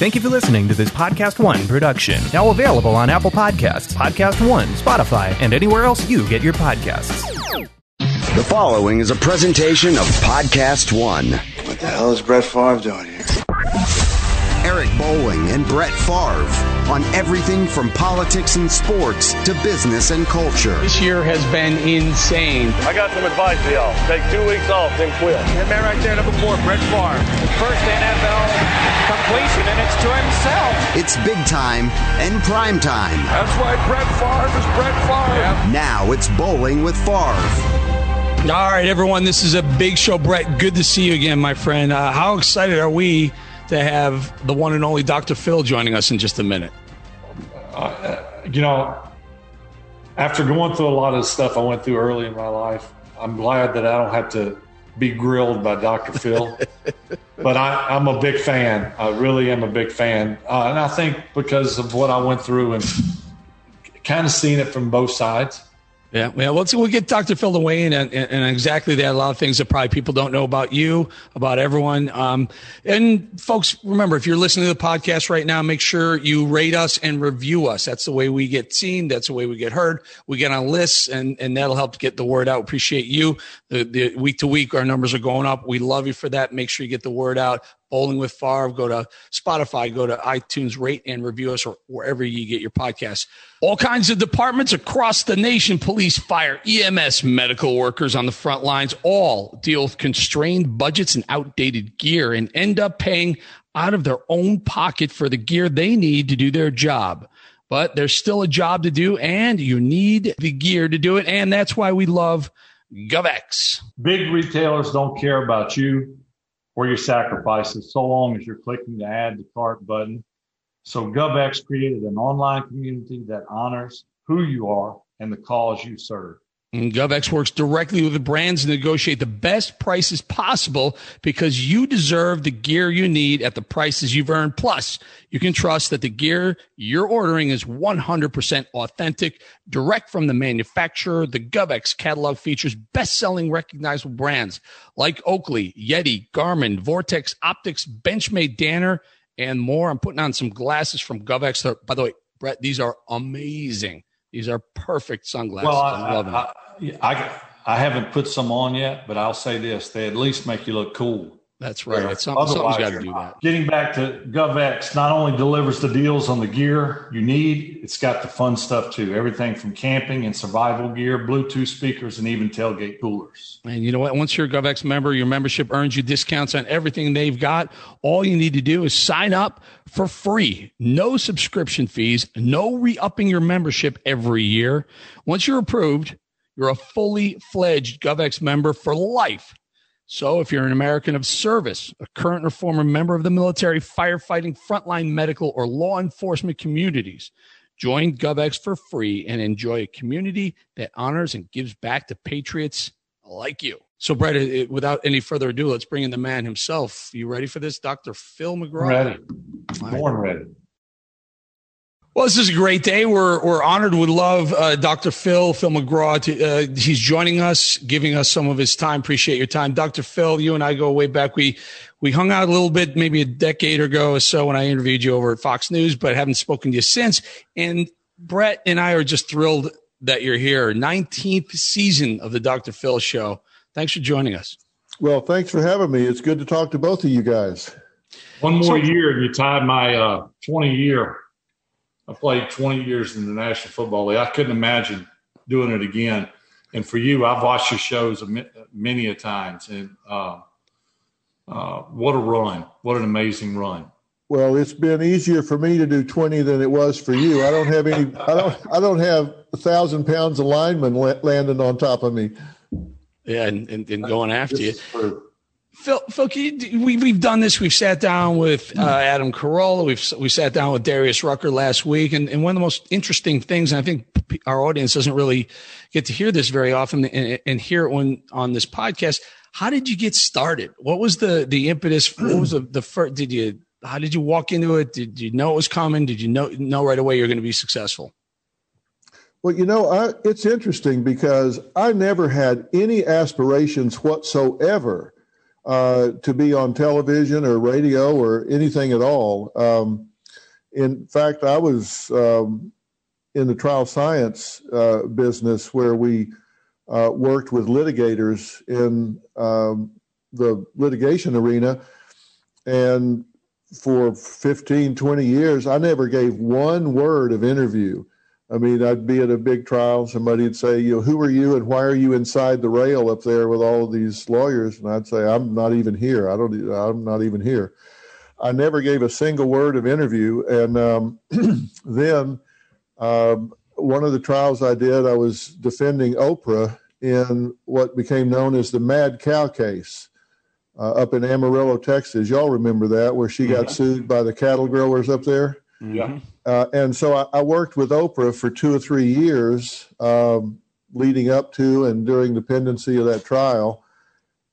Thank you for listening to this Podcast One production. Now available on Apple Podcasts, Podcast One, Spotify, and anywhere else you get your podcasts. The following is a presentation of Podcast One. What the hell is Brett Favre doing here? Eric Bolling and Brett Favre on everything from politics and sports to business and culture. This year has been insane. I got some advice for y'all. Take two weeks off, then quit. That man right there, number four, Brett Favre. First NFL completion, and it's to himself. It's big time and prime time. That's why Brett Favre is Brett Favre. Yep. Now it's Bolling with Favre. All right, everyone, this is a big show. Brett, good to see you again, my friend. Uh, how excited are we to have the one and only Dr. Phil joining us in just a minute? Uh, you know, after going through a lot of stuff I went through early in my life, I'm glad that I don't have to be grilled by Dr. Phil. but I, am a big fan. I really am a big fan. Uh, and I think because of what I went through and kind of seeing it from both sides, yeah, yeah. Let's we'll get Dr. Phil to weigh in and, and, exactly that. A lot of things that probably people don't know about you, about everyone. Um, and folks, remember, if you're listening to the podcast right now, make sure you rate us and review us. That's the way we get seen. That's the way we get heard. We get on lists, and and that'll help get the word out. Appreciate you. The, the week to week, our numbers are going up. We love you for that. Make sure you get the word out. Bolling with Favre. Go to Spotify, go to iTunes, rate and review us or wherever you get your podcasts. All kinds of departments across the nation police, fire, EMS, medical workers on the front lines all deal with constrained budgets and outdated gear and end up paying out of their own pocket for the gear they need to do their job. But there's still a job to do, and you need the gear to do it. And that's why we love GovX. Big retailers don't care about you or your sacrifices so long as you're clicking the add to cart button. So GovX created an online community that honors who you are and the cause you serve. And GovX works directly with the brands to negotiate the best prices possible because you deserve the gear you need at the prices you've earned. Plus, you can trust that the gear you're ordering is 100% authentic, direct from the manufacturer. The GovX catalog features best-selling recognizable brands like Oakley, Yeti, Garmin, Vortex Optics, Benchmade Danner, and more. I'm putting on some glasses from GovX. By the way, Brett, these are amazing. These are perfect sunglasses. Well, I, I love them. I, I, I haven't put some on yet, but I'll say this: they at least make you look cool. That's right. It's something, something's got to do that. Getting back to GovX, not only delivers the deals on the gear you need, it's got the fun stuff too. Everything from camping and survival gear, Bluetooth speakers, and even tailgate coolers. And you know what? Once you're a GovX member, your membership earns you discounts on everything they've got. All you need to do is sign up for free. No subscription fees, no re upping your membership every year. Once you're approved, you're a fully fledged GovX member for life. So, if you're an American of service, a current or former member of the military, firefighting, frontline medical, or law enforcement communities, join GovX for free and enjoy a community that honors and gives back to patriots like you. So, Brett, without any further ado, let's bring in the man himself. You ready for this, Dr. Phil McGraw? Ready. Born ready. Well, this is a great day. We're we're honored. We love uh, Dr. Phil Phil McGraw. To, uh, he's joining us, giving us some of his time. Appreciate your time, Dr. Phil. You and I go way back. We we hung out a little bit, maybe a decade ago or so, when I interviewed you over at Fox News, but haven't spoken to you since. And Brett and I are just thrilled that you're here. Nineteenth season of the Dr. Phil Show. Thanks for joining us. Well, thanks for having me. It's good to talk to both of you guys. One more so, year, and you tied my uh, 20 year I played 20 years in the National Football League. I couldn't imagine doing it again. And for you, I've watched your shows many a times, and uh, uh, what a run! What an amazing run! Well, it's been easier for me to do 20 than it was for you. I don't have any. I don't. I don't have a thousand pounds of linemen landing on top of me. Yeah, and, and, and going after you. Phil, Phil you, we, we've done this. We've sat down with uh, Adam Carolla. We've we sat down with Darius Rucker last week, and, and one of the most interesting things, and I think our audience doesn't really get to hear this very often, and, and hear it when on this podcast. How did you get started? What was the the impetus? What was the, the first? Did you how did you walk into it? Did you know it was coming? Did you know know right away you're going to be successful? Well, you know, I, it's interesting because I never had any aspirations whatsoever uh, to be on television or radio or anything at all. Um, in fact, I was um, in the trial science uh, business where we uh, worked with litigators in um, the litigation arena. And for 15, 20 years, I never gave one word of interview. I mean, I'd be at a big trial, somebody would say, you know, who are you and why are you inside the rail up there with all of these lawyers? And I'd say, I'm not even here. I don't, I'm not even here. I never gave a single word of interview. And um, then um, one of the trials I did, I was defending Oprah in what became known as the Mad Cow case uh, up in Amarillo, Texas. Y'all remember that, where she got sued by the cattle growers up there? Yeah. Uh, and so I, I, worked with Oprah for two or three years um, leading up to and during the pendency of that trial.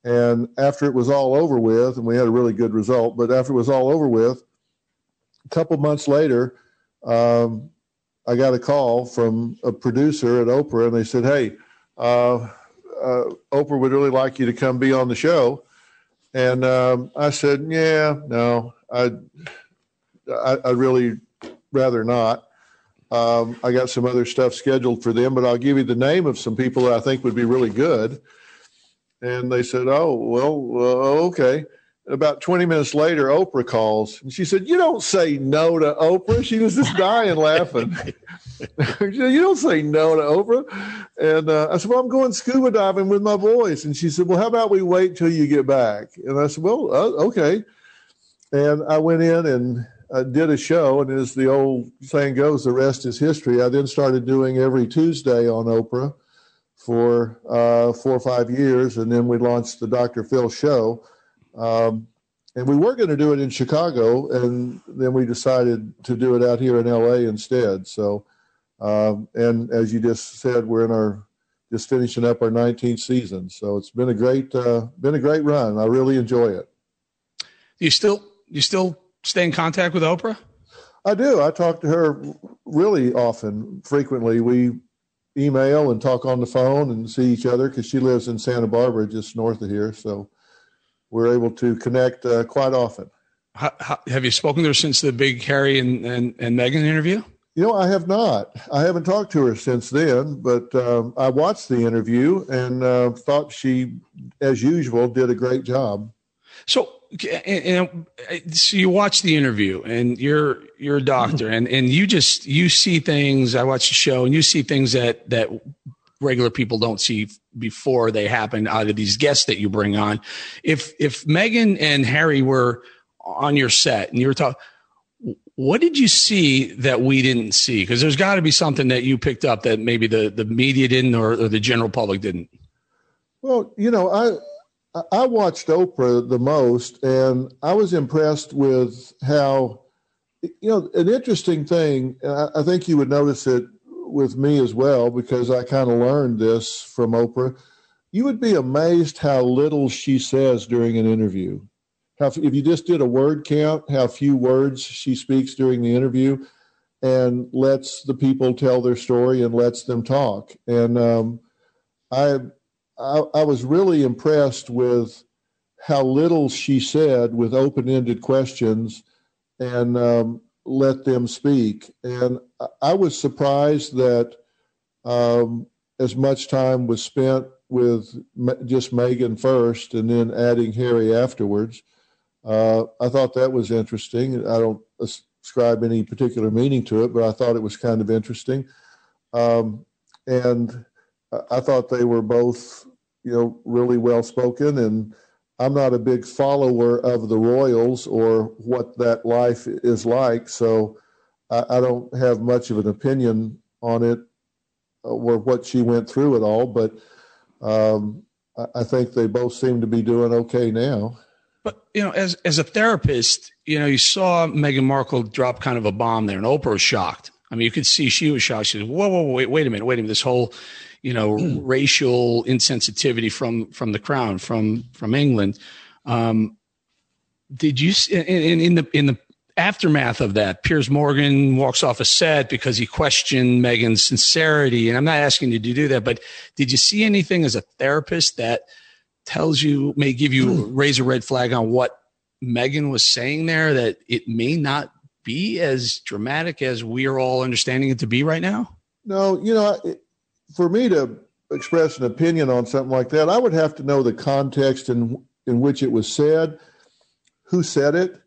And after it was all over with, and we had a really good result, but after it was all over with, a couple months later, um, I got a call from a producer at Oprah, and they said, "Hey, uh, uh, Oprah would really like you to come be on the show." And um, I said, "Yeah, no, I, I, I really rather not. Um, I got some other stuff scheduled for them, but I'll give you the name of some people that I think would be really good." And they said, "Oh, well, uh, okay." about 20 minutes later, Oprah calls and she said, You don't say no to Oprah. She was just dying laughing. you don't say no to Oprah. And uh, I said, Well, I'm going scuba diving with my boys. And she said, Well, how about we wait till you get back? And I said, Well, uh, okay. And I went in and uh, did a show. And as the old saying goes, the rest is history. I then started doing every Tuesday on Oprah for uh, four or five years. And then we launched the Dr. Phil show um, and we were going to do it in Chicago, and then we decided to do it out here in LA instead. So, um, and as you just said, we're in our just finishing up our 19th season. So it's been a great uh, been a great run. I really enjoy it. You still you still stay in contact with Oprah? I do. I talk to her really often, frequently. We email and talk on the phone and see each other because she lives in Santa Barbara, just north of here. So we're able to connect uh, quite often. How, how, have you spoken to her since the big Harry and, and, and Meghan interview? You know, I have not. I haven't talked to her since then, but um, I watched the interview and uh, thought she, as usual, did a great job. So, and, so you watch the interview, and you're you're a doctor, and and you just you see things. I watch the show, and you see things that that regular people don't see before they happen out of these guests that you bring on. If if Meghan and Harry were on your set and you were talking, what did you see that we didn't see? Because there's got to be something that you picked up that maybe the the media didn't or, or the general public didn't. Well, you know, I. I watched Oprah the most, and I was impressed with how, you know, an interesting thing. I think you would notice it with me as well because I kind of learned this from Oprah. You would be amazed how little she says during an interview. How if you just did a word count, how few words she speaks during the interview, and lets the people tell their story and lets them talk. And um, I, I, I was really impressed with how little she said with open-ended questions, and um, let them speak. And I was surprised that um, as much time was spent with just Meghan first and then adding Harry afterwards. Uh, I thought that was interesting. I don't ascribe any particular meaning to it, but I thought it was kind of interesting. Um, and I thought they were both, you know, really well spoken and I'm not a big follower of the Royals or what that life is like, so I, I don't have much of an opinion on it uh, or what she went through at all. But um, I, I think they both seem to be doing okay now. But you know, as as a therapist, you know, you saw Meghan Markle drop kind of a bomb there, and Oprah was shocked. I mean, you could see she was shocked. She said, "Whoa, whoa, wait, wait a minute, wait a minute! This whole, you know, racial insensitivity from from the crown from from England. Um, did you in, in the in the aftermath of that? Piers Morgan walks off a set because he questioned Meghan's sincerity, and I'm not asking you to do that, but did you see anything as a therapist that tells you, may give you raise a red flag on what Meghan was saying there that it may not be as dramatic as we are all understanding it to be right now? No, you know, for me to express an opinion on something like that, I would have to know the context in in which it was said, who said it,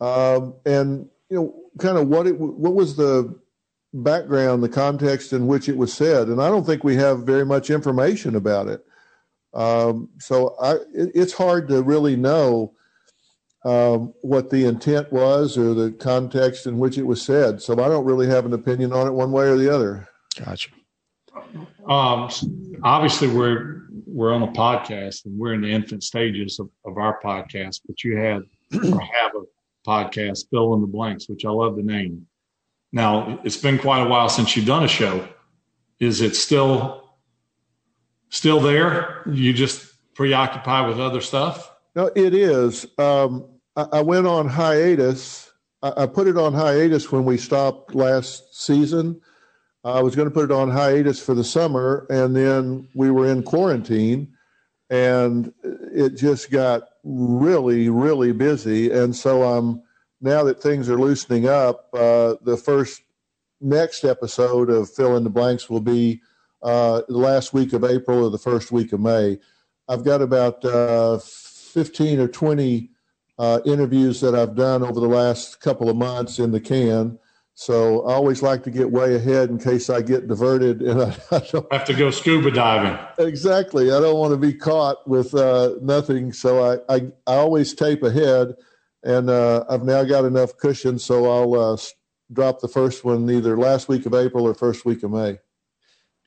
um, and you know, kind of what it what was the background, the context in which it was said, and I don't think we have very much information about it. Um, so I, it, it's hard to really know um, what the intent was or the context in which it was said. So I don't really have an opinion on it one way or the other. Gotcha. Um, obviously, we're we're on a podcast and we're in the infant stages of, of our podcast, but you had or have a podcast, Phil in the Blanks, which I love the name. Now, it's been quite a while since you've done a show. Is it still still there? You just preoccupied with other stuff? No, it is. Um, I, I, went on hiatus. I, I, put it on hiatus when we stopped last season. I was going to put it on hiatus for the summer, and then we were in quarantine, and it just got really, really busy. And so I'm now that things are loosening up. Uh, the first next episode of Phil in the Blanks will be uh, the last week of April or the first week of May. I've got about uh, 15 or 20 uh, interviews that I've done over the last couple of months in the can. So I always like to get way ahead in case I get diverted and I, I don't have to go scuba diving. Exactly. I don't want to be caught with uh, nothing. So I, I, I, always tape ahead and uh, I've now got enough cushion. So I'll uh, drop the first one either last week of April or first week of May.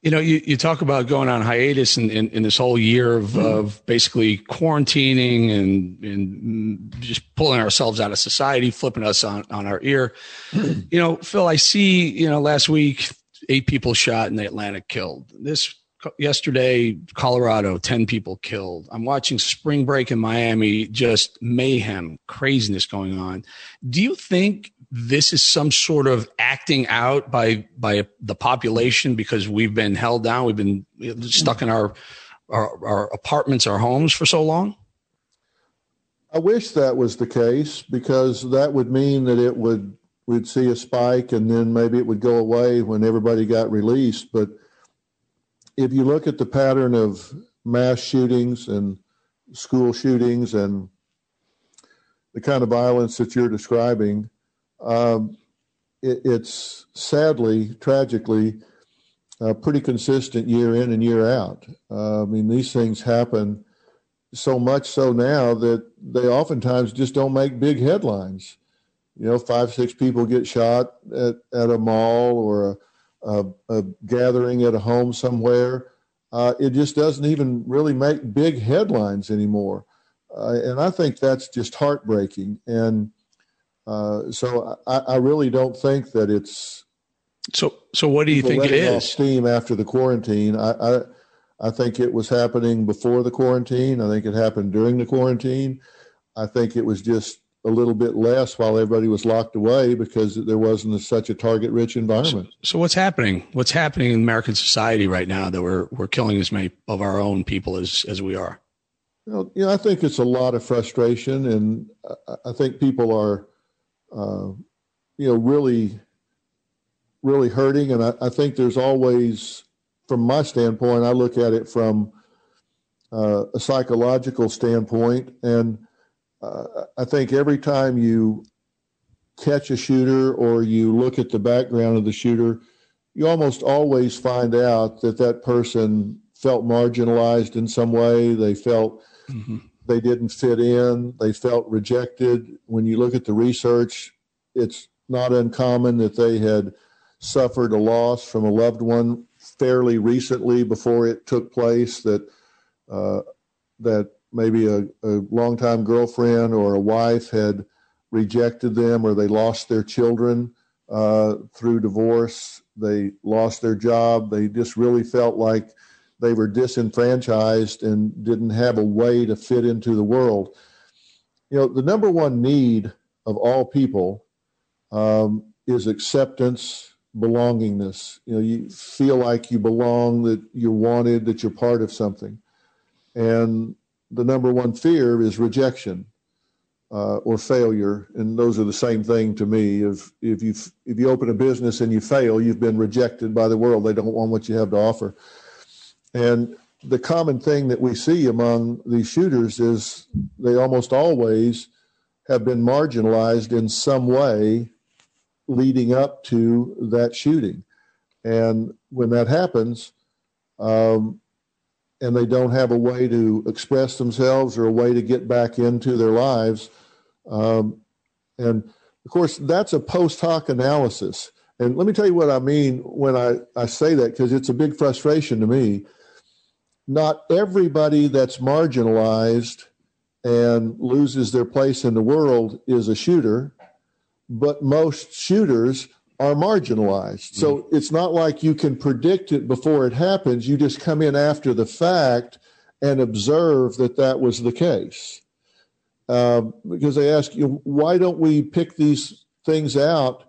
You know, you, you talk about going on hiatus in, in, in this whole year of, mm-hmm. of basically quarantining and, and just pulling ourselves out of society, flipping us on, on our ear. Mm-hmm. You know, Phil, I see, you know, last week, eight people shot in the Atlantic killed. This yesterday, Colorado, 10 people killed. I'm watching spring break in Miami, just mayhem, craziness going on. Do you think this is some sort of acting out by by the population because we've been held down, we've been stuck in our our, our apartments, our homes for so long? I wish that was the case because that would mean that it would we'd see a spike and then maybe it would go away when everybody got released. But if you look at the pattern of mass shootings and school shootings and the kind of violence that you're describing, um, it, it's sadly, tragically, uh, pretty consistent year in and year out. Uh, I mean, these things happen so much so now that they oftentimes just don't make big headlines. You know, five, six people get shot at, at a mall or a, a, a gathering at a home somewhere. Uh, it just doesn't even really make big headlines anymore. Uh, and I think that's just heartbreaking. And uh, so I, I, really don't think that it's. So so what do you think it is? steam after the quarantine. I, I I think it was happening before the quarantine. I think it happened during the quarantine. I think it was just a little bit less while everybody was locked away because there wasn't such a target rich environment. So, so, what's happening? What's happening in American society right now that we're we're killing as many of our own people as as we are? Well, you know, I think it's a lot of frustration, and I, I think people are uh, you know, really, really hurting. And I, I, think there's always, from my standpoint, I look at it from uh, a psychological standpoint. And uh, I think every time you catch a shooter or you look at the background of the shooter, you almost always find out that that person felt marginalized in some way. They felt mm-hmm they didn't fit in, they felt rejected. When you look at the research, it's not uncommon that they had suffered a loss from a loved one fairly recently before it took place that uh, that maybe a, a longtime girlfriend or a wife had rejected them or they lost their children uh, through divorce. They lost their job. They just really felt like they were disenfranchised and didn't have a way to fit into the world. You know, the number one need of all people um, is acceptance, belongingness. You know, you feel like you belong, that you're wanted, that you're part of something. And the number one fear is rejection uh, or failure, and those are the same thing to me. If if you if you open a business and you fail, you've been rejected by the world. They don't want what you have to offer. And the common thing that we see among these shooters is they almost always have been marginalized in some way leading up to that shooting. And when that happens, um, and they don't have a way to express themselves or a way to get back into their lives. Um, and of course, that's a post hoc analysis. And let me tell you what I mean when I, I say that, because it's a big frustration to me. Not everybody that's marginalized and loses their place in the world is a shooter, but most shooters are marginalized. So mm-hmm. it's not like you can predict it before it happens. You just come in after the fact and observe that that was the case. Uh, because they ask you, why don't we pick these things out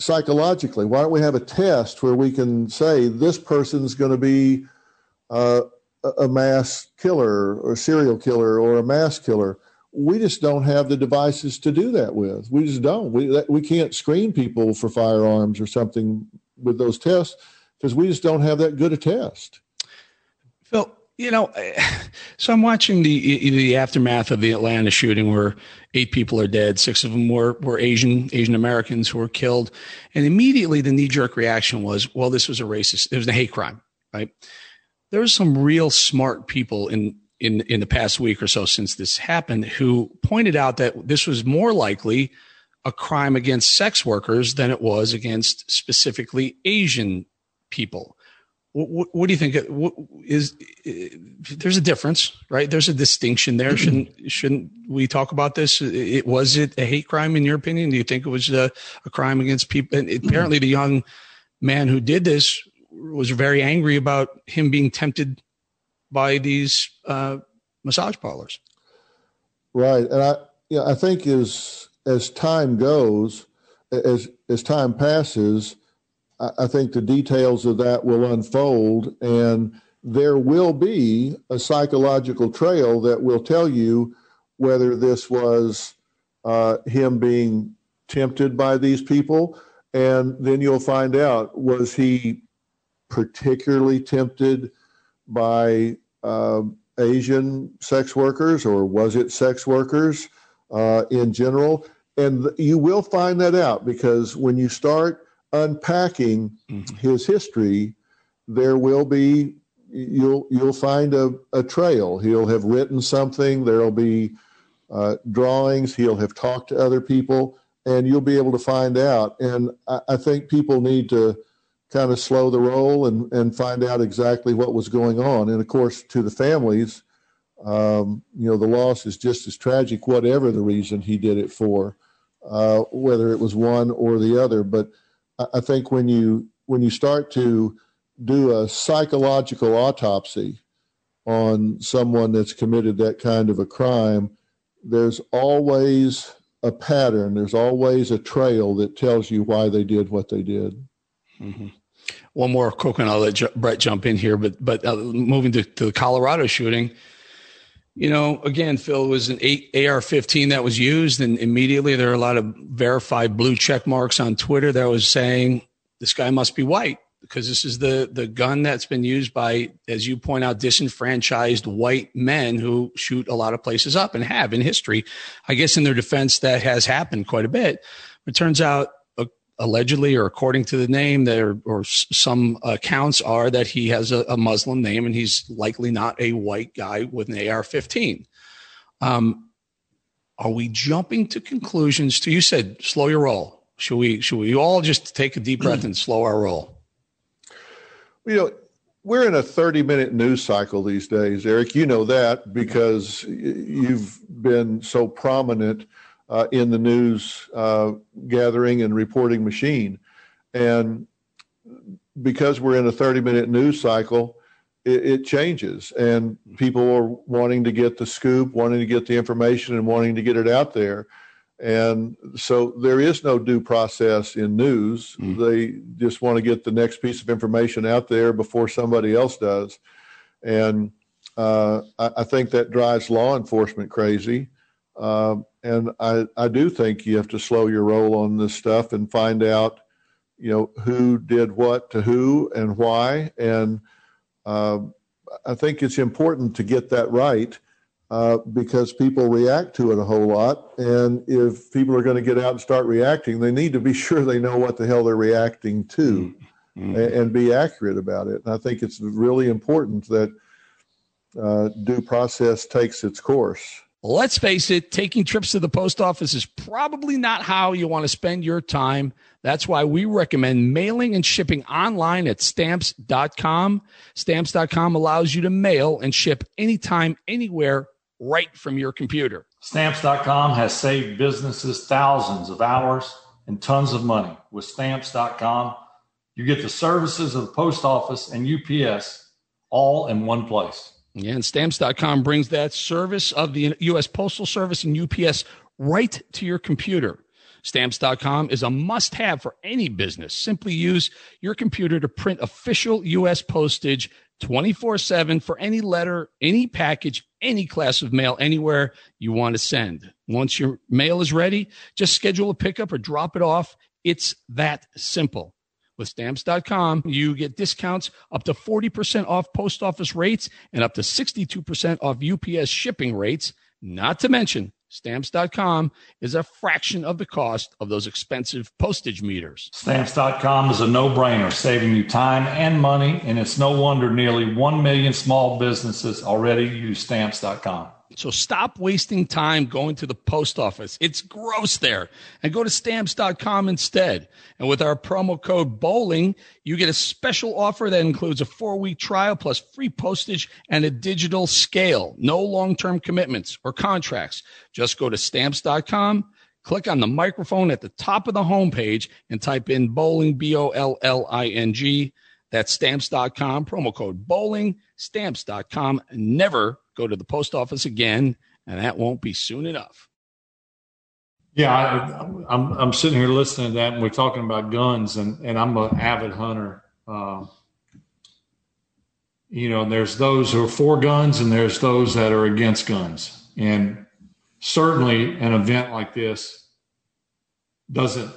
psychologically? Why don't we have a test where we can say this person's going to be uh, a mass killer or serial killer or a mass killer? we just don't have the devices to do that with. We just don't. We we can't screen people for firearms or something with those tests because we just don't have that good a test. Phil, you know, so I'm watching the the aftermath of the Atlanta shooting where eight people are dead, six of them were were Asian Asian Americans who were killed, and immediately the knee jerk reaction was, well, this was a racist, it was a hate crime, right? There's some real smart people in in in the past week or so since this happened who pointed out that this was more likely a crime against sex workers than it was against specifically Asian people. What, what, do you think? What is there's a difference, right? There's a distinction there. shouldn't shouldn't we talk about this? It was it a hate crime in your opinion? Do you think it was a, a crime against people? And apparently, the young man who did this was very angry about him being tempted by these uh, massage parlors. Right, and I, know, I think as as time goes, as as time passes, I, I think the details of that will unfold, and there will be a psychological trail that will tell you whether this was uh, him being tempted by these people, and then you'll find out was he particularly tempted by uh, Asian sex workers or was it sex workers uh, in general? And you will find that out because when you start unpacking mm-hmm. his history, there will be you'll you'll find a, a trail. He'll have written something. There'll be uh, drawings. He'll have talked to other people, and you'll be able to find out. And I, I think people need to kind of slow the roll and, and find out exactly what was going on. And of course, to the families, um, you know, the loss is just as tragic, whatever the reason he did it for, uh, whether it was one or the other. But I, I think when you when you start to do a psychological autopsy on someone that's committed that kind of a crime, there's always a pattern. There's always a trail that tells you why they did what they did. Mm-hmm one more quick one. I'll let J- Brett jump in here, but but uh, moving to, to the Colorado shooting, you know, again, Phil was an eight AR-15 that was used, and immediately there are a lot of verified blue check marks on Twitter that was saying this guy must be white because this is the the gun that's been used by, as you point out, disenfranchised white men who shoot a lot of places up and have in history. I guess in their defense, that has happened quite a bit. It turns out allegedly or according to the name there or some accounts are that he has a, a, muslim name and he's likely not a white guy with an ar-15 um, are we jumping to conclusions? To you said slow your roll. Should we should we all just take a deep breath and slow our roll? You know we're in a 30 minute news cycle these days eric. You know that because you've been so prominent uh, in the news uh, gathering and reporting machine. And because we're in a 30 minute news cycle, it, it, changes. And people are wanting to get the scoop, wanting to get the information, and wanting to get it out there. And so there is no due process in news. Mm. They just want to get the next piece of information out there before somebody else does. And Uh, I, I, think that drives law enforcement crazy. Uh, and I, I do think you have to slow your roll on this stuff and find out, you know, who did what to who and why. And uh, I think it's important to get that right uh, because people react to it a whole lot. And if people are going to get out and start reacting, they need to be sure they know what the hell they're reacting to mm-hmm. and, and, be accurate about it. And I think it's really important that uh, due process takes its course. Let's face it, taking trips to the post office is probably not how you want to spend your time. That's why we recommend mailing and shipping online at stamps.com. Stamps.com allows you to mail and ship anytime, anywhere, right from your computer. Stamps.com has saved businesses thousands of hours and tons of money. With Stamps.com, you get the services of the post office and UPS all in one place. Yeah, and stamps.com brings that service of the U.S. Postal Service and UPS right to your computer. Stamps.com is a must have for any business. Simply use your computer to print official U.S. postage 24 7 for any letter, any package, any class of mail, anywhere you want to send. Once your mail is ready, just schedule a pickup or drop it off. It's that simple. With stamps.com, you get discounts up to 40% off post office rates and up to 62% off UPS shipping rates. Not to mention, stamps.com is a fraction of the cost of those expensive postage meters. Stamps.com is a no brainer, saving you time and money. And it's no wonder nearly 1 million small businesses already use stamps.com. So stop wasting time going to the post office. It's gross there. And go to stamps.com instead. And with our promo code Bolling, you get a special offer that includes a four week trial plus free postage and a digital scale. No long term commitments or contracts. Just go to stamps.com, click on the microphone at the top of the homepage and type in Bolling, B O L L I N G. That's stamps.com, promo code Bolling, stamps.com. Never go to the post office again, and that won't be soon enough. Yeah, I, am I'm, I'm sitting here listening to that, and we're talking about guns, and, and I'm an avid hunter. Uh, you know, there's those who are for guns, and there's those that are against guns. And certainly, an event like this doesn't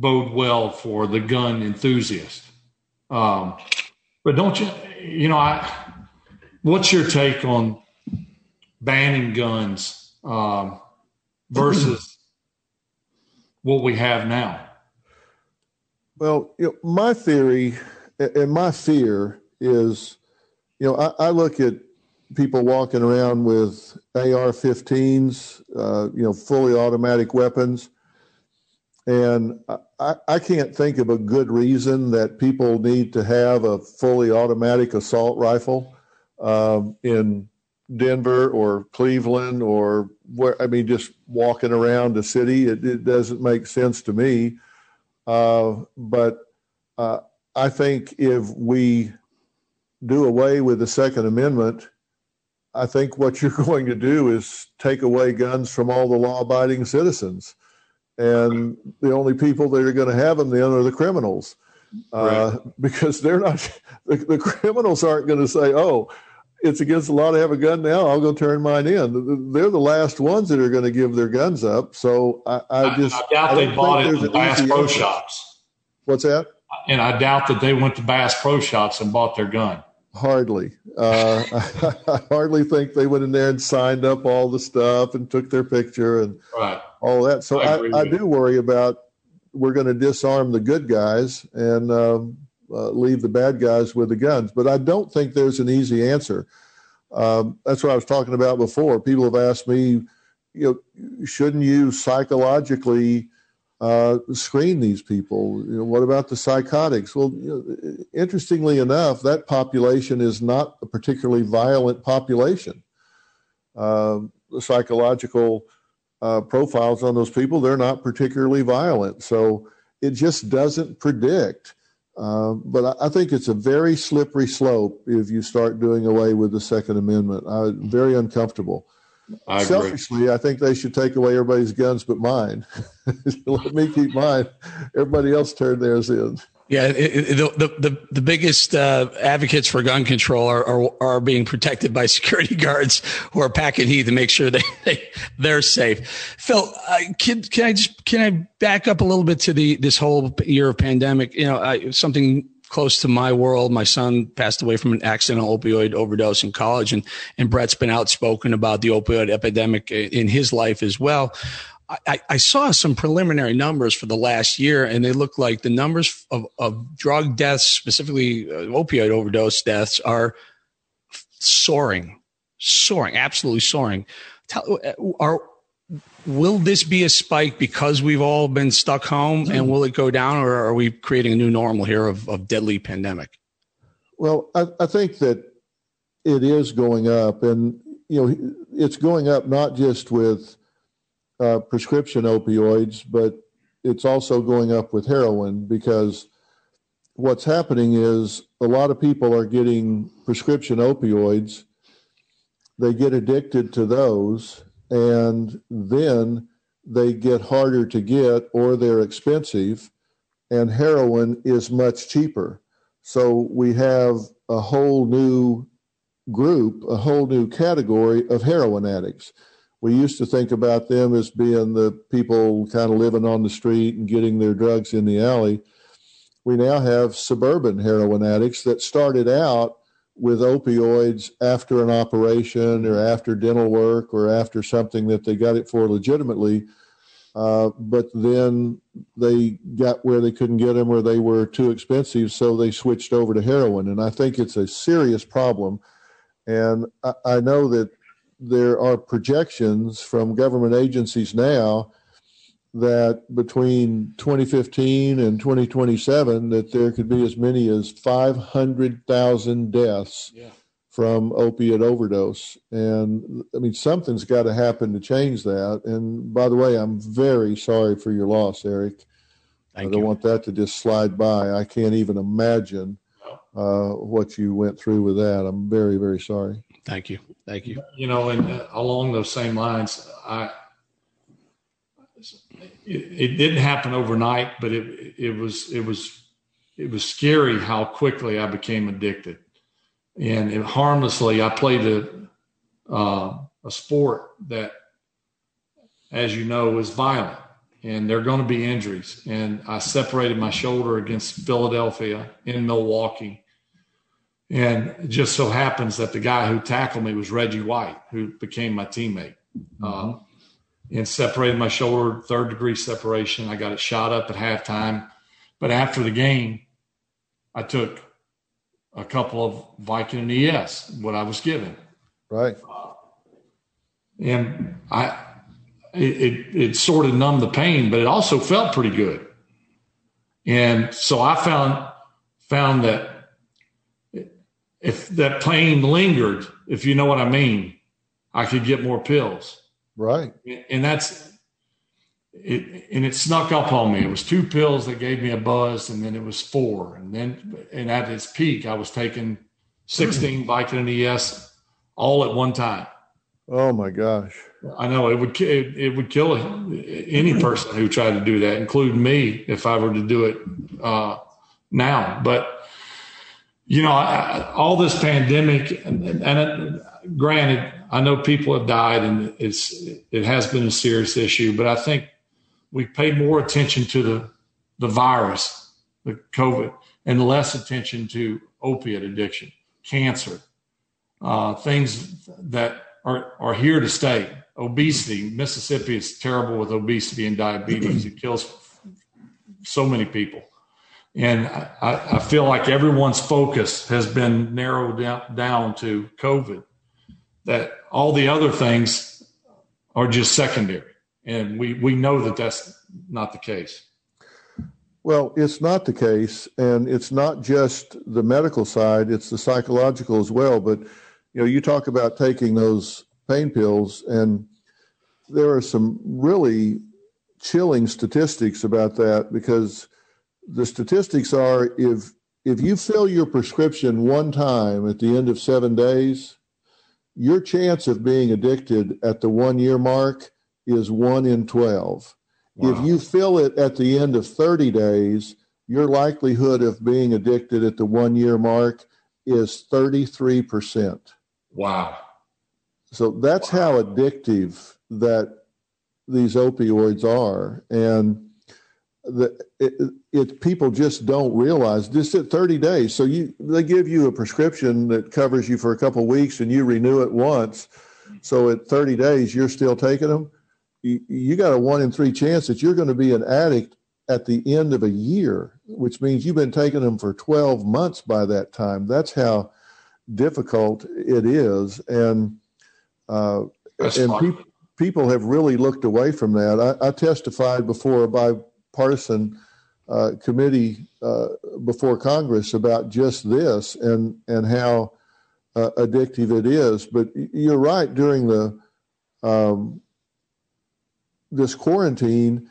bode well for the gun enthusiast. Um, but don't you, you know, I, what's your take on banning guns um, versus what we have now? Well, you know, my theory and my fear is, you know, I, I look at people walking around with AR-15s, uh, you know, fully automatic weapons, and I, I, can't think of a good reason that people need to have a fully automatic assault rifle um, in Denver or Cleveland or where, I mean, just walking around the city. It, it doesn't make sense to me. Uh, but uh, I think if we do away with the Second Amendment, I think what you're going to do is take away guns from all the law abiding citizens and the only people that are going to have them then are the criminals uh, right. because they're not the, the criminals aren't going to say oh it's against the law to have a gun now. I'll go turn mine in. They're the last ones that are going to give their guns up. So i, I just i, doubt I they bought it in bass pro shops. What's that? And i doubt that they went to bass pro shops and bought their gun. Hardly. Uh, I hardly think they went in there and signed up all the stuff and took their picture and right. all that. So I, I, I do worry about we're going to disarm the good guys and um, uh, leave the bad guys with the guns. But I don't think there's an easy answer. Um, that's what I was talking about before. People have asked me, you know, shouldn't you psychologically uh, screen these people. You know, what about the psychotics? Well, you know, interestingly enough, that population is not a particularly violent population. Uh, the psychological uh, profiles on those people, they're not particularly violent. So it just doesn't predict. Uh, but I, I, think it's a very slippery slope if you start doing away with the Second Amendment. I'm very uncomfortable. I Selfishly. I think they should take away everybody's guns but mine. Let me keep mine. Everybody else turn theirs in. Yeah, it, it, the, the the biggest uh, advocates for gun control are, are, are being protected by security guards who are packing heat to make sure they, they they're safe. Phil, uh, can can I just can I back up a little bit to the this whole year of pandemic? You know, I, something close to my world. My son passed away from an accidental opioid overdose in college, and and Brett's been outspoken about the opioid epidemic in his life as well. I, I, saw some preliminary numbers for the last year, and they look like the numbers of, of drug deaths, specifically uh, opioid overdose deaths, are soaring, soaring, absolutely soaring. Tell, uh, are will this be a spike because we've all been stuck home, and will it go down, or are we creating a new normal here of, of deadly pandemic? Well, I, I think that it is going up, and you know, it's going up not just with uh, prescription opioids, but it's also going up with heroin because what's happening is a lot of people are getting prescription opioids. They get addicted to those, and then they get harder to get or they're expensive, and heroin is much cheaper. So we have a whole new group, a whole new category of heroin addicts we used to think about them as being the people kind of living on the street and getting their drugs in the alley. We now have suburban heroin addicts that started out with opioids after an operation or after dental work or after something that they got it for legitimately. Uh, but then they got where they couldn't get them or they were too expensive, so they switched over to heroin. And I think it's a serious problem. And I, I know that there are projections from government agencies now that between 2015 and 2027 that there could be as many as 500,000 deaths yeah. from opiate overdose and i mean something's got to happen to change that and by the way i'm very sorry for your loss eric Thank i don't you. want that to just slide by i can't even imagine uh, what you went through with that i'm very very sorry Thank you. Thank you. You know, and uh, along those same lines, I it, it, didn't happen overnight, but it it was it was it was scary how quickly I became addicted, and it, harmlessly I played a uh, a sport that, as you know, is violent, and there are going to be injuries. And I separated my shoulder against Philadelphia in Milwaukee and it just so happens that the guy who tackled me was Reggie White, who became my teammate. Mm-hmm. And separated my shoulder, third degree separation. I got it shot up at halftime. But after the game, I took a couple of Vicodin ES, what I was given. Right. Uh, and I, it, it, it sort of numbed the pain, but it also felt pretty good. And so I found, found that if that pain lingered, if you know what I mean, I could get more pills. Right. And that's it. And it snuck up on me. It was two pills that gave me a buzz, and then it was four. And then, and at its peak, I was taking 16 Vicodin ES all at one time. Oh my gosh. I know it would it, it, would kill any person who tried to do that, including me, if I were to do it uh, now. But you know, I, all this pandemic, and, and, granted, I know people have died, and it's it has been a serious issue. But I think we pay more attention to the the virus, the COVID, and less attention to opiate addiction, cancer, uh, things that are are here to stay. Obesity, Mississippi is terrible with obesity and diabetes. It kills so many people. And I, I, feel like everyone's focus has been narrowed down, down to COVID, that all the other things are just secondary. And we, we know that that's not the case. Well, it's not the case. And it's not just the medical side, it's the psychological as well. But, you know, you talk about taking those pain pills, and there are some really chilling statistics about that because the statistics are if if you fill your prescription one time at the end of seven days, your chance of being addicted at the one year mark is one in 12. Wow. If you fill it at the end of 30 days, your likelihood of being addicted at the one year mark is 33%. Wow. So that's wow. how addictive that these opioids are. And the, it, it, people just don't realize just at 30 days. So you they give you a prescription that covers you for a couple of weeks and you renew it once. So at 30 days you're still taking them. You, you got a one in three chance that you're going to be an addict at the end of a year, which means you've been taking them for 12 months by that time. That's how difficult it is. And uh, and pe- people have really looked away from that. I, I testified before a bipartisan uh, committee uh, before Congress about just this and and how uh, addictive it is. But you're right. During the um, this quarantine,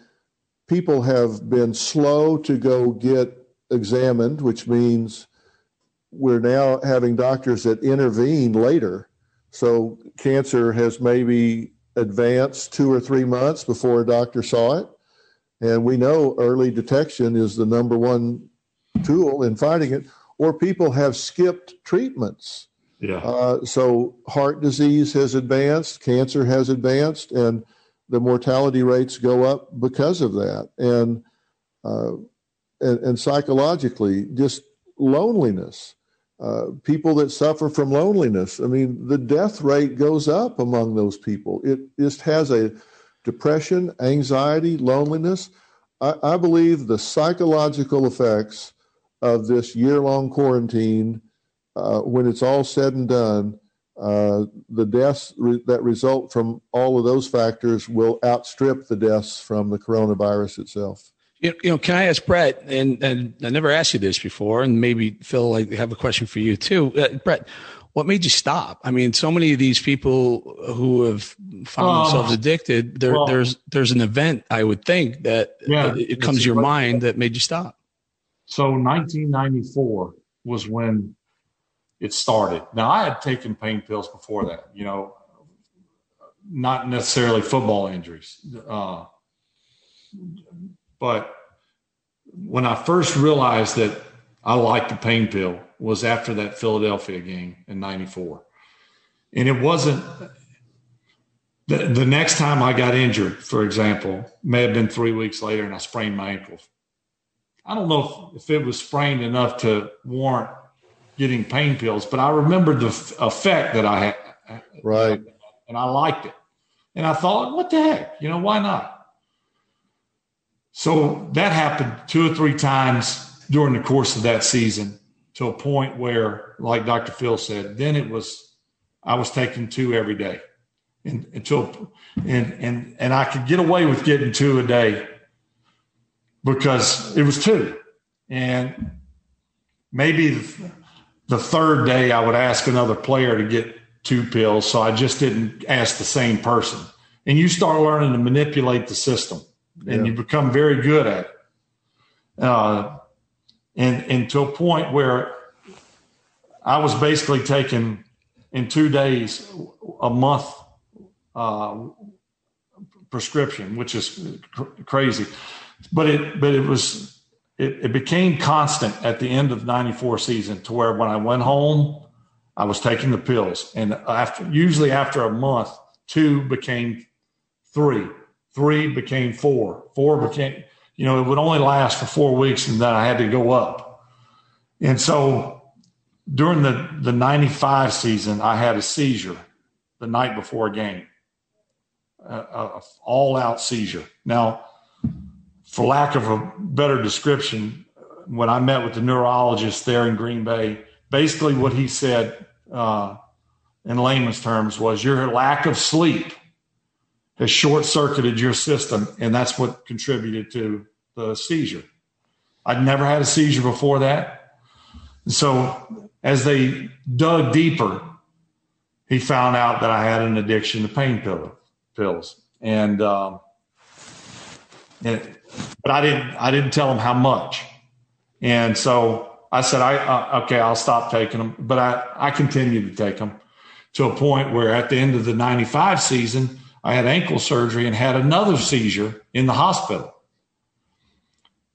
people have been slow to go get examined, which means we're now having doctors that intervene later. So cancer has maybe advanced two or three months before a doctor saw it. And we know early detection is the number one tool in fighting it. Or people have skipped treatments. Yeah. Uh, so heart disease has advanced, cancer has advanced, and the mortality rates go up because of that. And uh, and, and, psychologically, just loneliness. Uh, people that suffer from loneliness. I mean, the death rate goes up among those people. It just has a depression, anxiety, loneliness. I, I believe the psychological effects of this year long quarantine, uh, when it's all said and done, uh, the deaths re- that result from all of those factors will outstrip the deaths from the coronavirus itself. You, know, can I ask Brett? And, and I never asked you this before, and maybe Phil, I have a question for you too. Uh, Brett, what made you stop? I mean, so many of these people who have found uh, themselves addicted, there, well, there's there's an event I would think that yeah, it comes to your mind that made you stop. So 1994 was when it started. Now I had taken pain pills before that, you know, not necessarily football injuries. Uh, but when I first realized that I liked the pain pill was after that Philadelphia game in 94. And it wasn't the, the next time I got injured, for example, may have been three weeks later and I sprained my ankle. I don't know if, if it was sprained enough to warrant getting pain pills, but I remembered the f- effect that I had. Right. And I liked it. And I thought, what the heck? You know, why not? So that happened two or three times during the course of that season to a point where, like Dr. Phil said, then it was, I was taking two every day. And until, and, and, and I could get away with getting two a day because it was two. And maybe the third day I would ask another player to get two pills. So I just didn't ask the same person. And you start learning to manipulate the system and yeah. you become very good at it. Uh, and, and to a point where I was basically taking in two days a month uh, prescription, which is cr- crazy. But it, but it was it, it became constant at the end of 94 season to where when I went home, I was taking the pills. And after, usually after a month, two became three, three became four, four became, you know, it would only last for four weeks and then I had to go up. And so during the, the 95 season, I had a seizure the night before a game, a, a all out seizure. Now, for lack of a better description, when I met with the neurologist there in Green Bay, basically what he said uh, in layman's terms was your lack of sleep has short circuited your system, and that's what contributed to the seizure. I'd never had a seizure before that. so as they dug deeper, he found out that I had an addiction to pain pills. And, um, and but I didn't I didn't tell him how much. And so I said, I uh, okay, I'll stop taking them. But I I continued to take them to a point where at the end of the '95 season, I had ankle surgery and had another seizure in the hospital.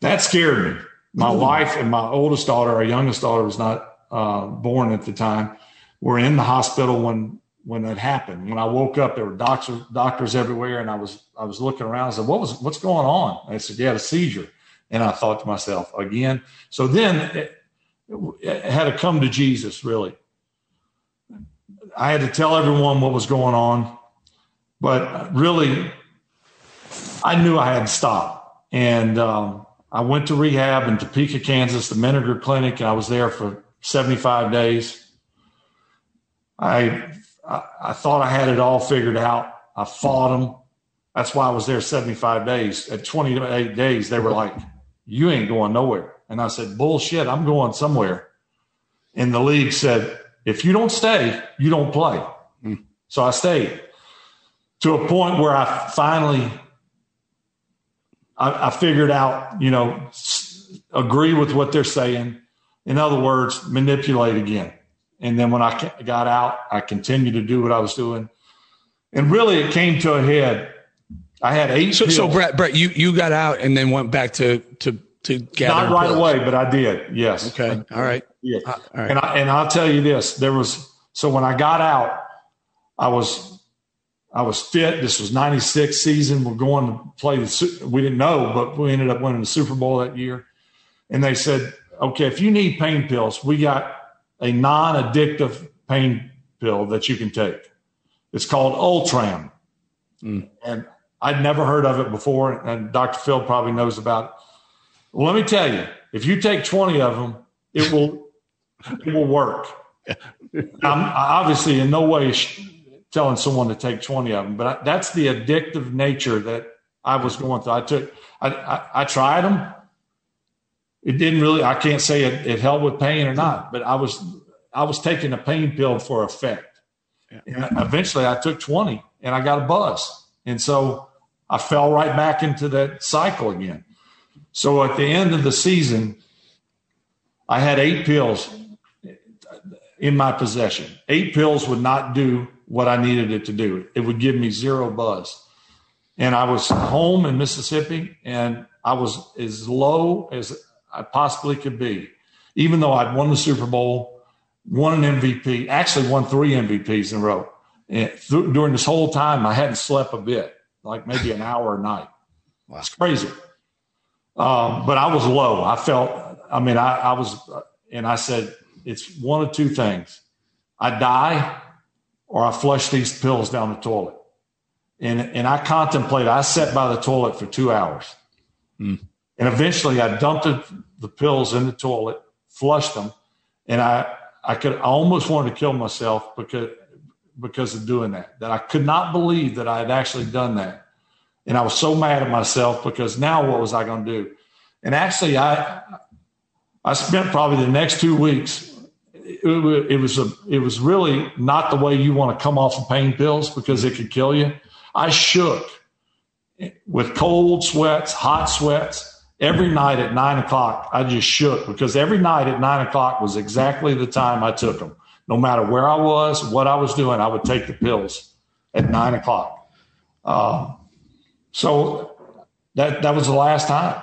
That scared me My wife and my oldest daughter, our youngest daughter, was not uh, born at the time. Were in the hospital when when it happened. When I woke up, there were doctors doctors everywhere, and I was I was looking around. I said, "What was what's going on?" I said, "You had a seizure," and I thought to myself again. So then it, it had to come to Jesus. Really, I had to tell everyone what was going on, but really, I knew I had to stop. And um, I went to rehab in Topeka, Kansas, the Menninger Clinic, and I was there for 75 days. I I, I thought I had it all figured out. I fought them. That's why I was there 75 days. At 28 days, they were like, You ain't going nowhere. And I said, Bullshit, I'm going somewhere. And the league said, If you don't stay, you don't play. Mm. So I stayed to a point where I finally I, I figured out, you know, agree with what they're saying. In other words, manipulate again. And then when I got out, I continued to do what I was doing. And really, it came to a head. I had eight. So, so Brett, Brett, you, you got out and then went back to to to gather. Not right pills. away, but I did. Yes. Okay. All right. Yeah. Uh, all right. And I, and I'll tell you this: there was so when I got out, I was I was fit. This was '96 season. We're going to play the. We didn't know, but we ended up winning the Super Bowl that year. And they said, "Okay, if you need pain pills, we got a non addictive pain pill that you can take. It's called Ultram. Mm. And I'd never heard of it before, and Dr. Phil probably knows about it. Well, let me tell you, if you take 20 of them, it will it will work. I'm obviously in no way telling someone to take 20 of them, but that's the addictive nature that I was going through. I took, I, I, I tried them. It didn't really i can't say it, it helped with pain or not but i was i was taking a pain pill for effect. Yeah. and eventually i took 20 and i got a buzz. And so i fell right back into that cycle again. So at the end of the season i had eight pills in my possession. Eight pills would not do what i needed it to do it would give me zero buzz and i was home in mississippi and i was as low as I possibly could be, even though I'd won the Super Bowl, won an MVP, actually won three MVPs in a row. And th- during this whole time, I hadn't slept a bit, like maybe an hour a night. Wow. It's crazy. Um, but I was low. I felt, I mean, I, I was, and I said, it's one of two things. I die or I flush these pills down the toilet. And, and I contemplated, I sat by the toilet for two hours. Mm. And eventually I dumped the, the pills in the toilet, flushed them, and I, I could I almost wanted to kill myself because because of doing that. That I could not believe that I had actually done that. And I was so mad at myself because now what was I going to do? And actually I I spent probably the next two weeks it, it was a it was really not the way you want to come off of pain pills because it could kill you. I shook with cold sweats, hot sweats every night at nine o'clock, I just shook because every night at nine o'clock was exactly the time I took them. No matter where I was, what I was doing, I would take the pills at nine o'clock. Uh, so that that was the last time.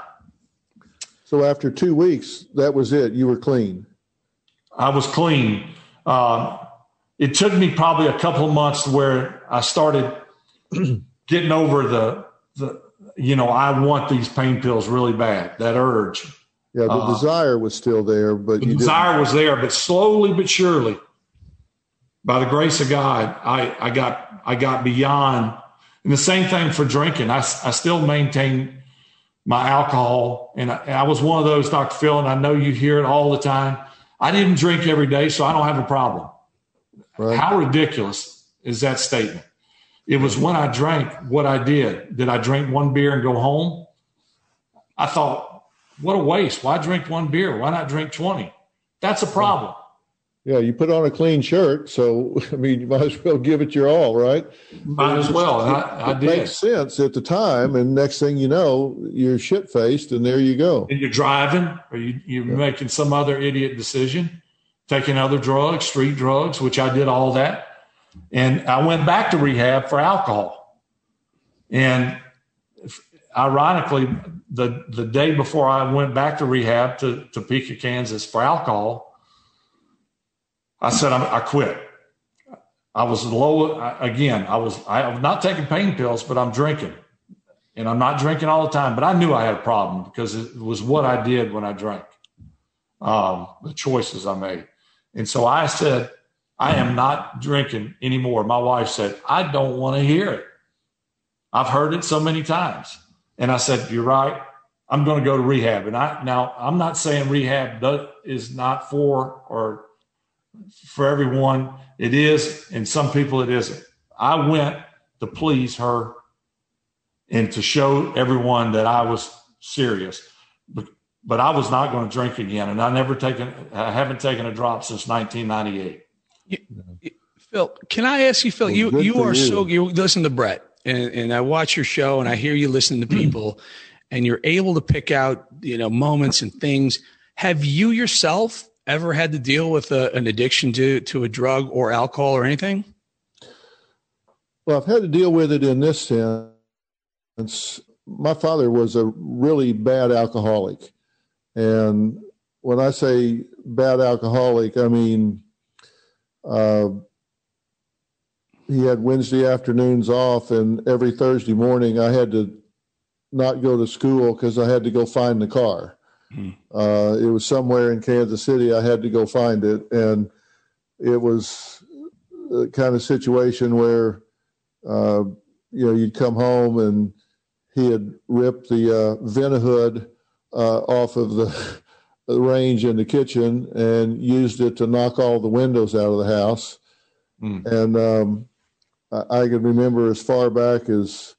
So after two weeks, that was it. You were clean. I was clean. Uh, it took me probably a couple of months where I started getting over the the you know, I want these pain pills really bad. That urge. Yeah, the uh, desire was still there, but the desire didn't. was there, but slowly but surely, by the grace of God, I, I got I got beyond. And the same thing for drinking. I, I still maintain my alcohol, and I, I was one of those, Dr. Phil, and I know you hear it all the time. I didn't drink every day, so I don't have a problem. Right. How ridiculous is that statement? It was when I drank what I did. Did I drink one beer and go home? I thought, what a waste. Why drink one beer? Why not drink 20? That's a problem. Yeah, you put on a clean shirt, so I mean, you might as well give it your all, right? Might as well. It, I, I it makes sense at the time, and next thing you know, you're shit faced, and there you go. And you're driving, or you, you're yeah. making some other idiot decision, taking other drugs, street drugs, which I did all that. And I went back to rehab for alcohol. And ironically, the the day before I went back to rehab to Topeka, Kansas for alcohol, I said i I quit. I was low again. I was I'm not taking pain pills, but I'm drinking, and I'm not drinking all the time. But I knew I had a problem because it was what I did when I drank, um, the choices I made, and so I said, I am not drinking anymore. My wife said, I don't want to hear it. I've heard it so many times, and I said, You're right. I'm going to go to rehab. And I now I'm not saying rehab is not for or for everyone. It is, and some people it isn't. I went to please her and to show everyone that I was serious. But, but I was not going to drink again, and I never taken. I haven't taken a drop since 1998. Phil, can I ask you, Phil? Well, you you are you. so you listen to Brett, and, and I watch your show, and I hear you listening to people, and you're able to pick out you know moments and things. Have you yourself ever had to deal with a, an addiction to to a drug or alcohol or anything? Well, I've had to deal with it in this sense. My father was a really bad alcoholic, and when I say bad alcoholic, I mean uh, he had Wednesday afternoons off, and every Thursday morning I had to not go to school because I had to go find the car. Hmm. Uh, it was somewhere in Kansas City. I had to go find it, and it was a kind of situation where, uh, you know, you'd come home and he had ripped the uh, Vent-A-Hood uh, off of the, the range in the kitchen and used it to knock all the windows out of the house. Hmm. And um, I, I can remember as far back as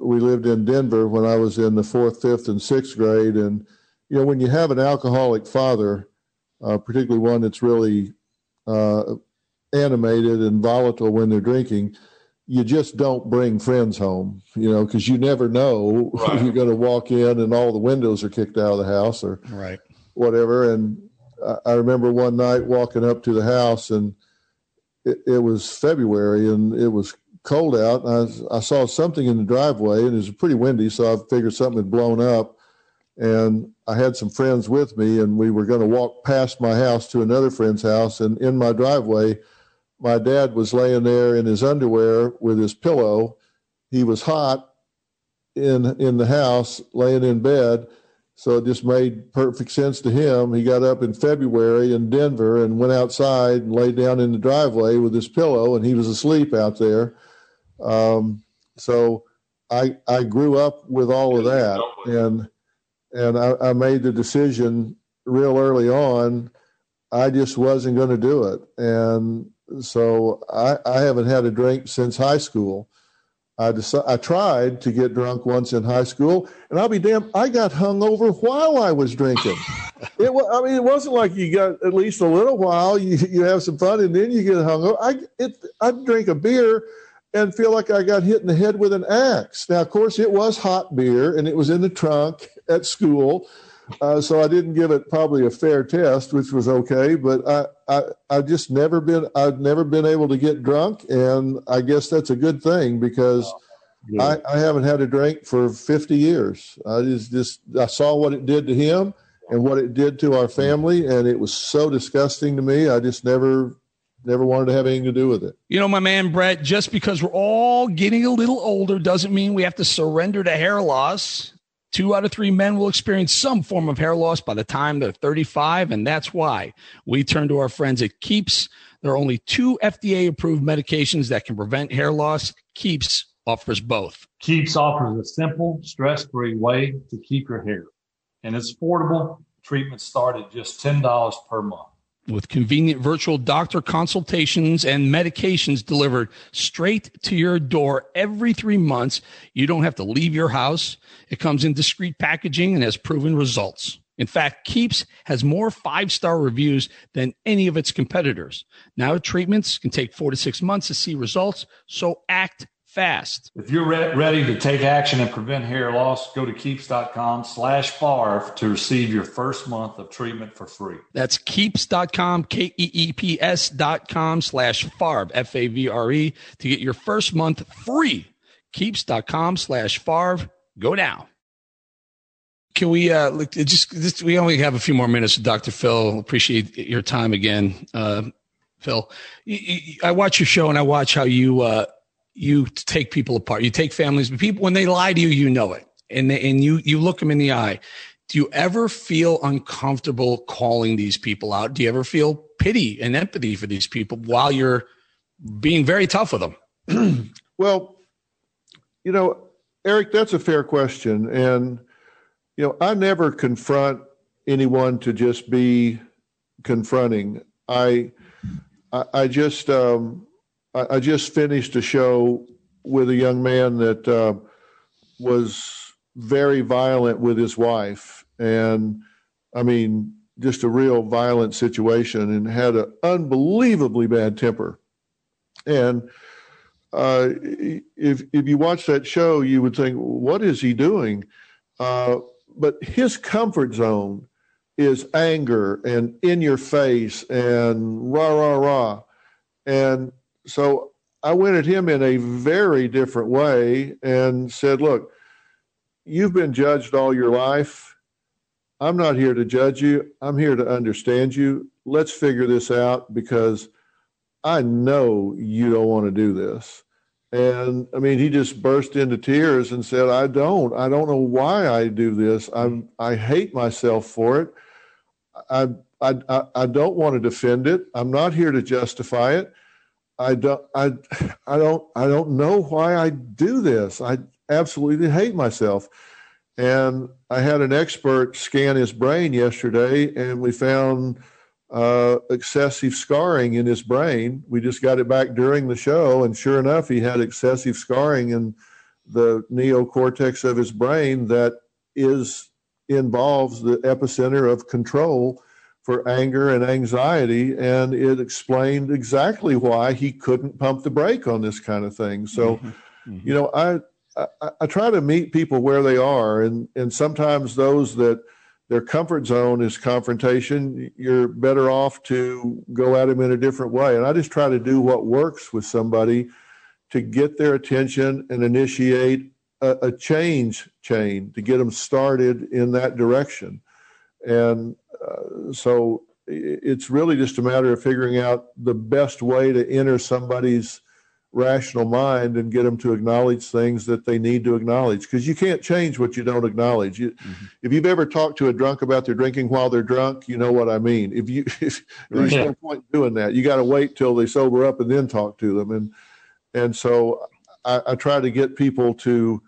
we lived in Denver when I was in the fourth, fifth, and sixth grade, and you know, when you have an alcoholic father, uh, particularly one that's really uh, animated and volatile when they're drinking, you just don't bring friends home, you know, because you never know right. you're going to walk in and all the windows are kicked out of the house or right. whatever. And I remember one night walking up to the house and it, it was February and it was cold out. I, I, saw something in the driveway and it was pretty windy, so I figured something had blown up and I had some friends with me, and we were going to walk past my house to another friend's house. And in my driveway, my dad was laying there in his underwear with his pillow. He was hot in in the house, laying in bed. So it just made perfect sense to him. He got up in February in Denver and went outside and laid down in the driveway with his pillow, and he was asleep out there. Um, so I I grew up with all of that, and and I, I made the decision real early on. I just wasn't going to do it, and so I, I haven't had a drink since high school. I decided, I tried to get drunk once in high school, and I'll be damned, I got hung over while I was drinking. it was, I mean, it wasn't like you got at least a little while. You you have some fun, and then you get hung over. I it I drink a beer and feel like I got hit in the head with an axe. Now, of course, it was hot beer, and it was in the trunk, at school. Uh, so I didn't give it probably a fair test, which was okay. But I, I, I just never been, I've never been able to get drunk, and I guess that's a good thing because I, I haven't had a drink for 50 years. I just, just, I saw what it did to him and what it did to our family, and it was so disgusting to me. I just never, never wanted to have anything to do with it. You know, my man Brett, just because we're all getting a little older doesn't mean we have to surrender to hair loss. Two out of three men will experience some form of hair loss by the time they're 35, and that's why we turn to our friends at Keeps. There are only two FDA approved medications that can prevent hair loss. Keeps offers both. Keeps offers a simple, stress free way to keep your hair, and it's affordable. Treatments start at just $10 per month with convenient virtual doctor consultations and medications delivered straight to your door every three months. You don't have to leave your house. It comes in discreet packaging and has proven results. In fact, Keeps has more five star reviews than any of its competitors. Now, treatments can take four to six months to see results, so act fast. If you're re- ready to take action and prevent hair loss, go to keeps.com slash Favre to receive your first month of treatment for free. That's keeps.com, K-E-E-P-S dot com slash Favre, F-A-V-R-E, to get your first month free. Keeps.com slash Favre. Go now. Can we uh look just this, we only have a few more minutes with Dr. Phil. Appreciate your time again. Uh Phil, you, you, I watch your show and I watch how you uh you take people apart. You take families, people when they lie to you, you know it. And they, and you you look them in the eye. Do you ever feel uncomfortable calling these people out? Do you ever feel pity and empathy for these people while you're being very tough with them? well, you know, Eric, that's a fair question. And, you know, I never confront anyone to just be confronting. I, I, I just, um, I, I, just finished a show with a young man that uh, was very violent with his wife. And I mean, just a real violent situation and had an unbelievably bad temper. And uh, if if you watch that show, you would think, what is he doing? Uh, but his comfort zone is anger and in your face and rah rah rah, and so I went at him in a very different way and said, look, you've been judged all your life. I'm not here to judge you. I'm here to understand you. Let's figure this out because I know you don't want to do this. And I mean, he just burst into tears and said, I don't. I don't know why I do this. I'm, I hate myself for it. I, I, I don't want to defend it. I'm not here to justify it. I don't, I, I don't, I don't know why I do this. I absolutely hate myself. And I had an expert scan his brain yesterday, and we found uh, excessive scarring in his brain. We just got it back during the show, and sure enough, he had excessive scarring in the neocortex of his brain that is involves the epicenter of control for anger and anxiety, and it explained exactly why he couldn't pump the brake on this kind of thing. So, mm-hmm. Mm-hmm. you know, I, I I try to meet people where they are, and and sometimes those that their comfort zone is confrontation, you're better off to go at them in a different way. And I just try to do what works with somebody to get their attention and initiate a, a change chain to get them started in that direction. And uh, so it's really just a matter of figuring out the best way to enter somebody's rational mind and get them to acknowledge things that they need to acknowledge. Because you can't change what you don't acknowledge. You, mm-hmm. if you've ever talked to a drunk about their drinking while they're drunk you know what i mean. If you if, there's no point doing that. You got to wait till they sober up and then talk to them. And and so I, I try to get people to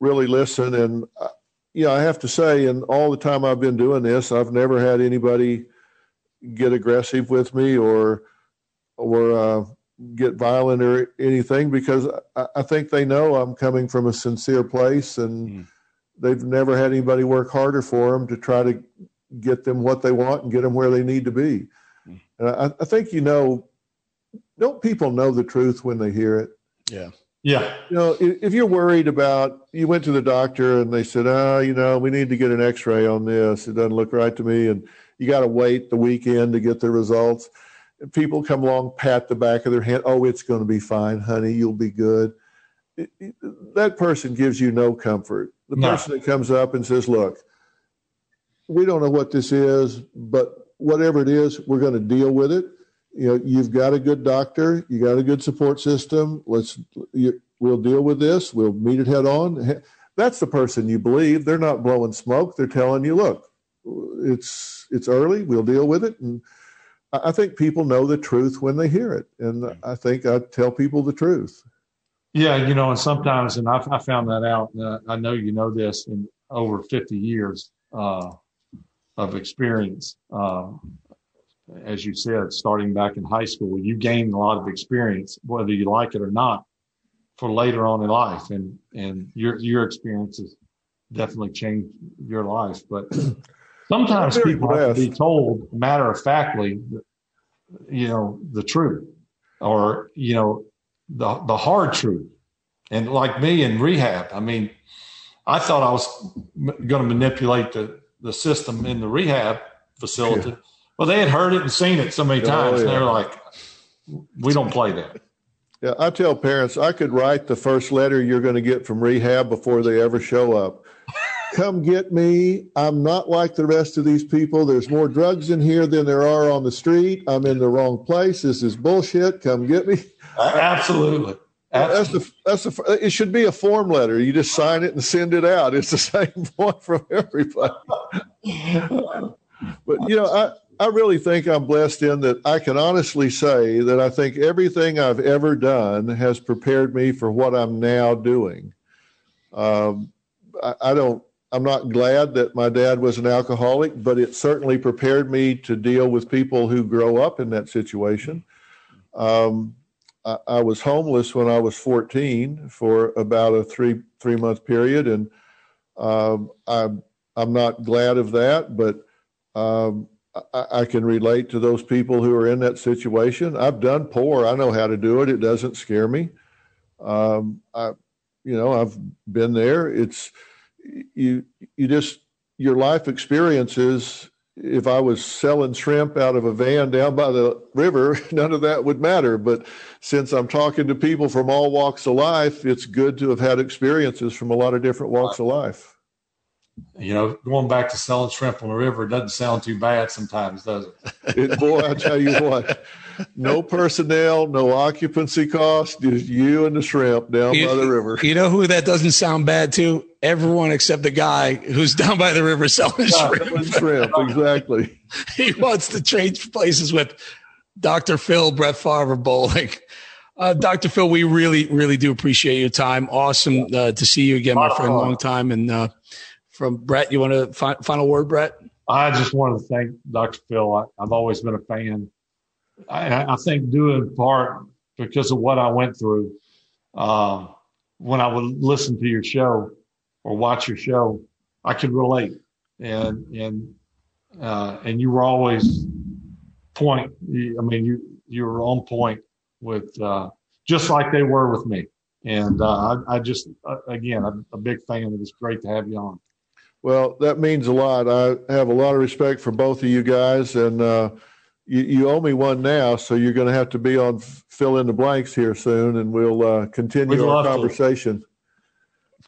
really listen and uh, you know i have to say in all the time i've been doing this i've never had anybody get aggressive with me or or uh, get violent or anything because I, I, think they know I'm coming from a sincere place and mm. they've never had anybody work harder for them to try to get them what they want and get them where they need to be. Mm. And I, I think, you know, don't people know the truth when they hear it? Yeah. Yeah. You know, if you're worried about, you went to the doctor and they said, oh, you know, we need to get an x ray on this. It doesn't look right to me. And you got to wait the weekend to get the results people come along, pat the back of their hand. Oh, it's going to be fine, honey. You'll be good. It, it, that person gives you no comfort. The no. person that comes up and says, "Look, we don't know what this is, but whatever it is, we're going to deal with it. You know, you've got a good doctor, you got a good support system. Let's you, we'll deal with this. We'll meet it head on." That's the person you believe. They're not blowing smoke. They're telling you, "Look, it's it's early. We'll deal with it." And I think people know the truth when they hear it, and I think I tell people the truth. Yeah, you know, and sometimes, and I, I found that out. Uh, I know you know this in over 50 years uh, of experience. Uh, as you said, starting back in high school, you gain a lot of experience, whether you like it or not, for later on in life, and and your your experiences definitely change your life. But Sometimes people blessed. have to be told matter of factly, you know, the truth or, you know, the, the hard truth. And like me in rehab, I mean, I thought I was m- going to manipulate the, the system in the rehab facility. Yeah. Well, they had heard it and seen it so many oh, times. Oh, yeah. They're like, we don't play that. Yeah, I tell parents I could write the first letter you're going to get from rehab before they ever show up. Come get me. I'm not like the rest of these people. There's more drugs in here than there are on the street. I'm in the wrong place. This is bullshit. Come get me. Absolutely. That's the that's the it should be a form letter. You just sign it and send it out. It's the same one from everybody. but you know, I I really think I'm blessed in that I can honestly say that I think everything I've ever done has prepared me for what I'm now doing. Um, I, I don't. I'm not glad that my dad was an alcoholic, but it certainly prepared me to deal with people who grow up in that situation. Um, I, I, was homeless when I was 14 for about a three three month period, and um, I'm I'm not glad of that, but um, I, I, can relate to those people who are in that situation. I've done poor. I know how to do it. It doesn't scare me. Um, I, you know, I've been there. It's you. You just your life experiences. If I was selling shrimp out of a van down by the river, none of that would matter. But since I'm talking to people from all walks of life, it's good to have had experiences from a lot of different walks of life you know, going back to selling shrimp on the river doesn't sound too bad sometimes, does it? it boy, I tell you what, no personnel, no occupancy cost, just you and the shrimp down you, by the river. You know who that doesn't sound bad to? Everyone except the guy who's down by the river selling shrimp. shrimp, exactly. he wants to trade places with Dr. Phil, Brett Favre, Bolling. Uh, Dr. Phil, we really, really do appreciate your time. Awesome uh, to see you again, my friend. Long time, and uh, from Brett. You want to fi- final word, Brett? I just want to thank Dr. Phil. I, have always been a fan. I, I, think due in part because of what I went through. Um, when I would listen to your show or watch your show, I could relate, and and uh, and you were always point. I mean, you you were on point with uh, just like they were with me. And uh, I, I, just, uh, again, I'm a big fan. It was great to have you on. Well, that means a lot. I have a lot of respect for both of you guys, and uh, you, you, owe me one now, so you're going to have to be on Phil in the Blanks here soon, and we'll uh, continue We'd our conversation.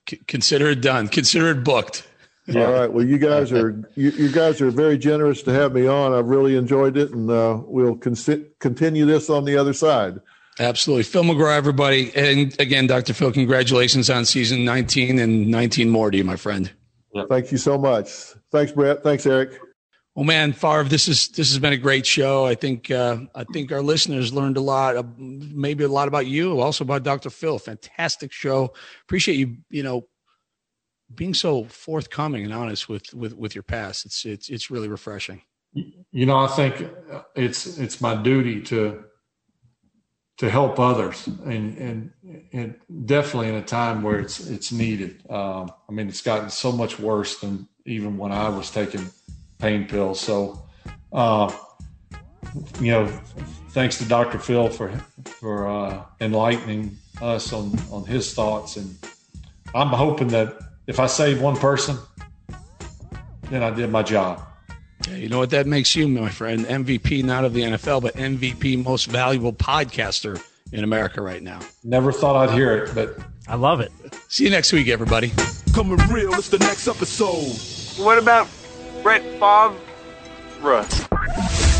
C- consider it done. Consider it booked. Yeah. All right. Well, you guys are you, you, guys are very generous to have me on. I've really enjoyed it, and uh, we'll con- continue this on the other side. Absolutely. Phil McGraw, everybody. And again, Dr. Phil, congratulations on season 19 and 19 more to you, my friend. Thank you so much. Thanks, Brett. Thanks, Eric. Well, man, Favre, this is this has been a great show. I think uh, I think our listeners learned a lot, uh, maybe a lot about you, also about Dr. Phil. Fantastic show. Appreciate you, you know, being so forthcoming and honest with with with your past. It's it's it's really refreshing. You know, I think it's it's my duty to to help others, and and, and definitely in a time where it's it's needed. Um, I mean, it's gotten so much worse than even when I was taking pain pills. So, uh, you know, thanks to Dr. Phil for for uh, enlightening us on on his thoughts, and I'm hoping that if I save one person, then I did my job. You know what that makes you, my friend? MVP not of the NFL, but MVP most valuable podcaster in America right now. Never thought I'd hear it, but I love it. See you next week, everybody. Coming real, it's the next episode. What about Brett Favre?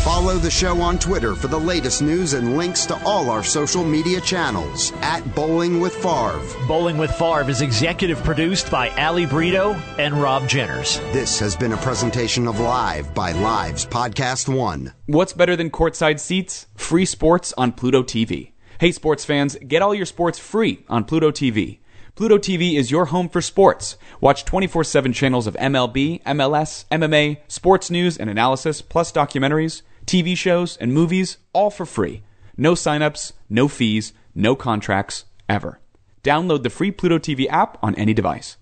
Follow the show on Twitter for the latest news and links to all our social media channels at Bolling with Favre. Bolling with Favre is executive produced by Ali Brito and Rob Jenners. This has been a presentation of Live by Lives Podcast One. What's better than courtside seats? Free sports on Pluto TV. Hey, sports fans, get all your sports free on Pluto TV. Pluto TV is your home for sports. Watch 24 7 channels of MLB, MLS, MMA, sports news and analysis, plus documentaries TV shows, and movies, all for free. No signups, no fees, no contracts, ever. Download the free Pluto TV app on any device.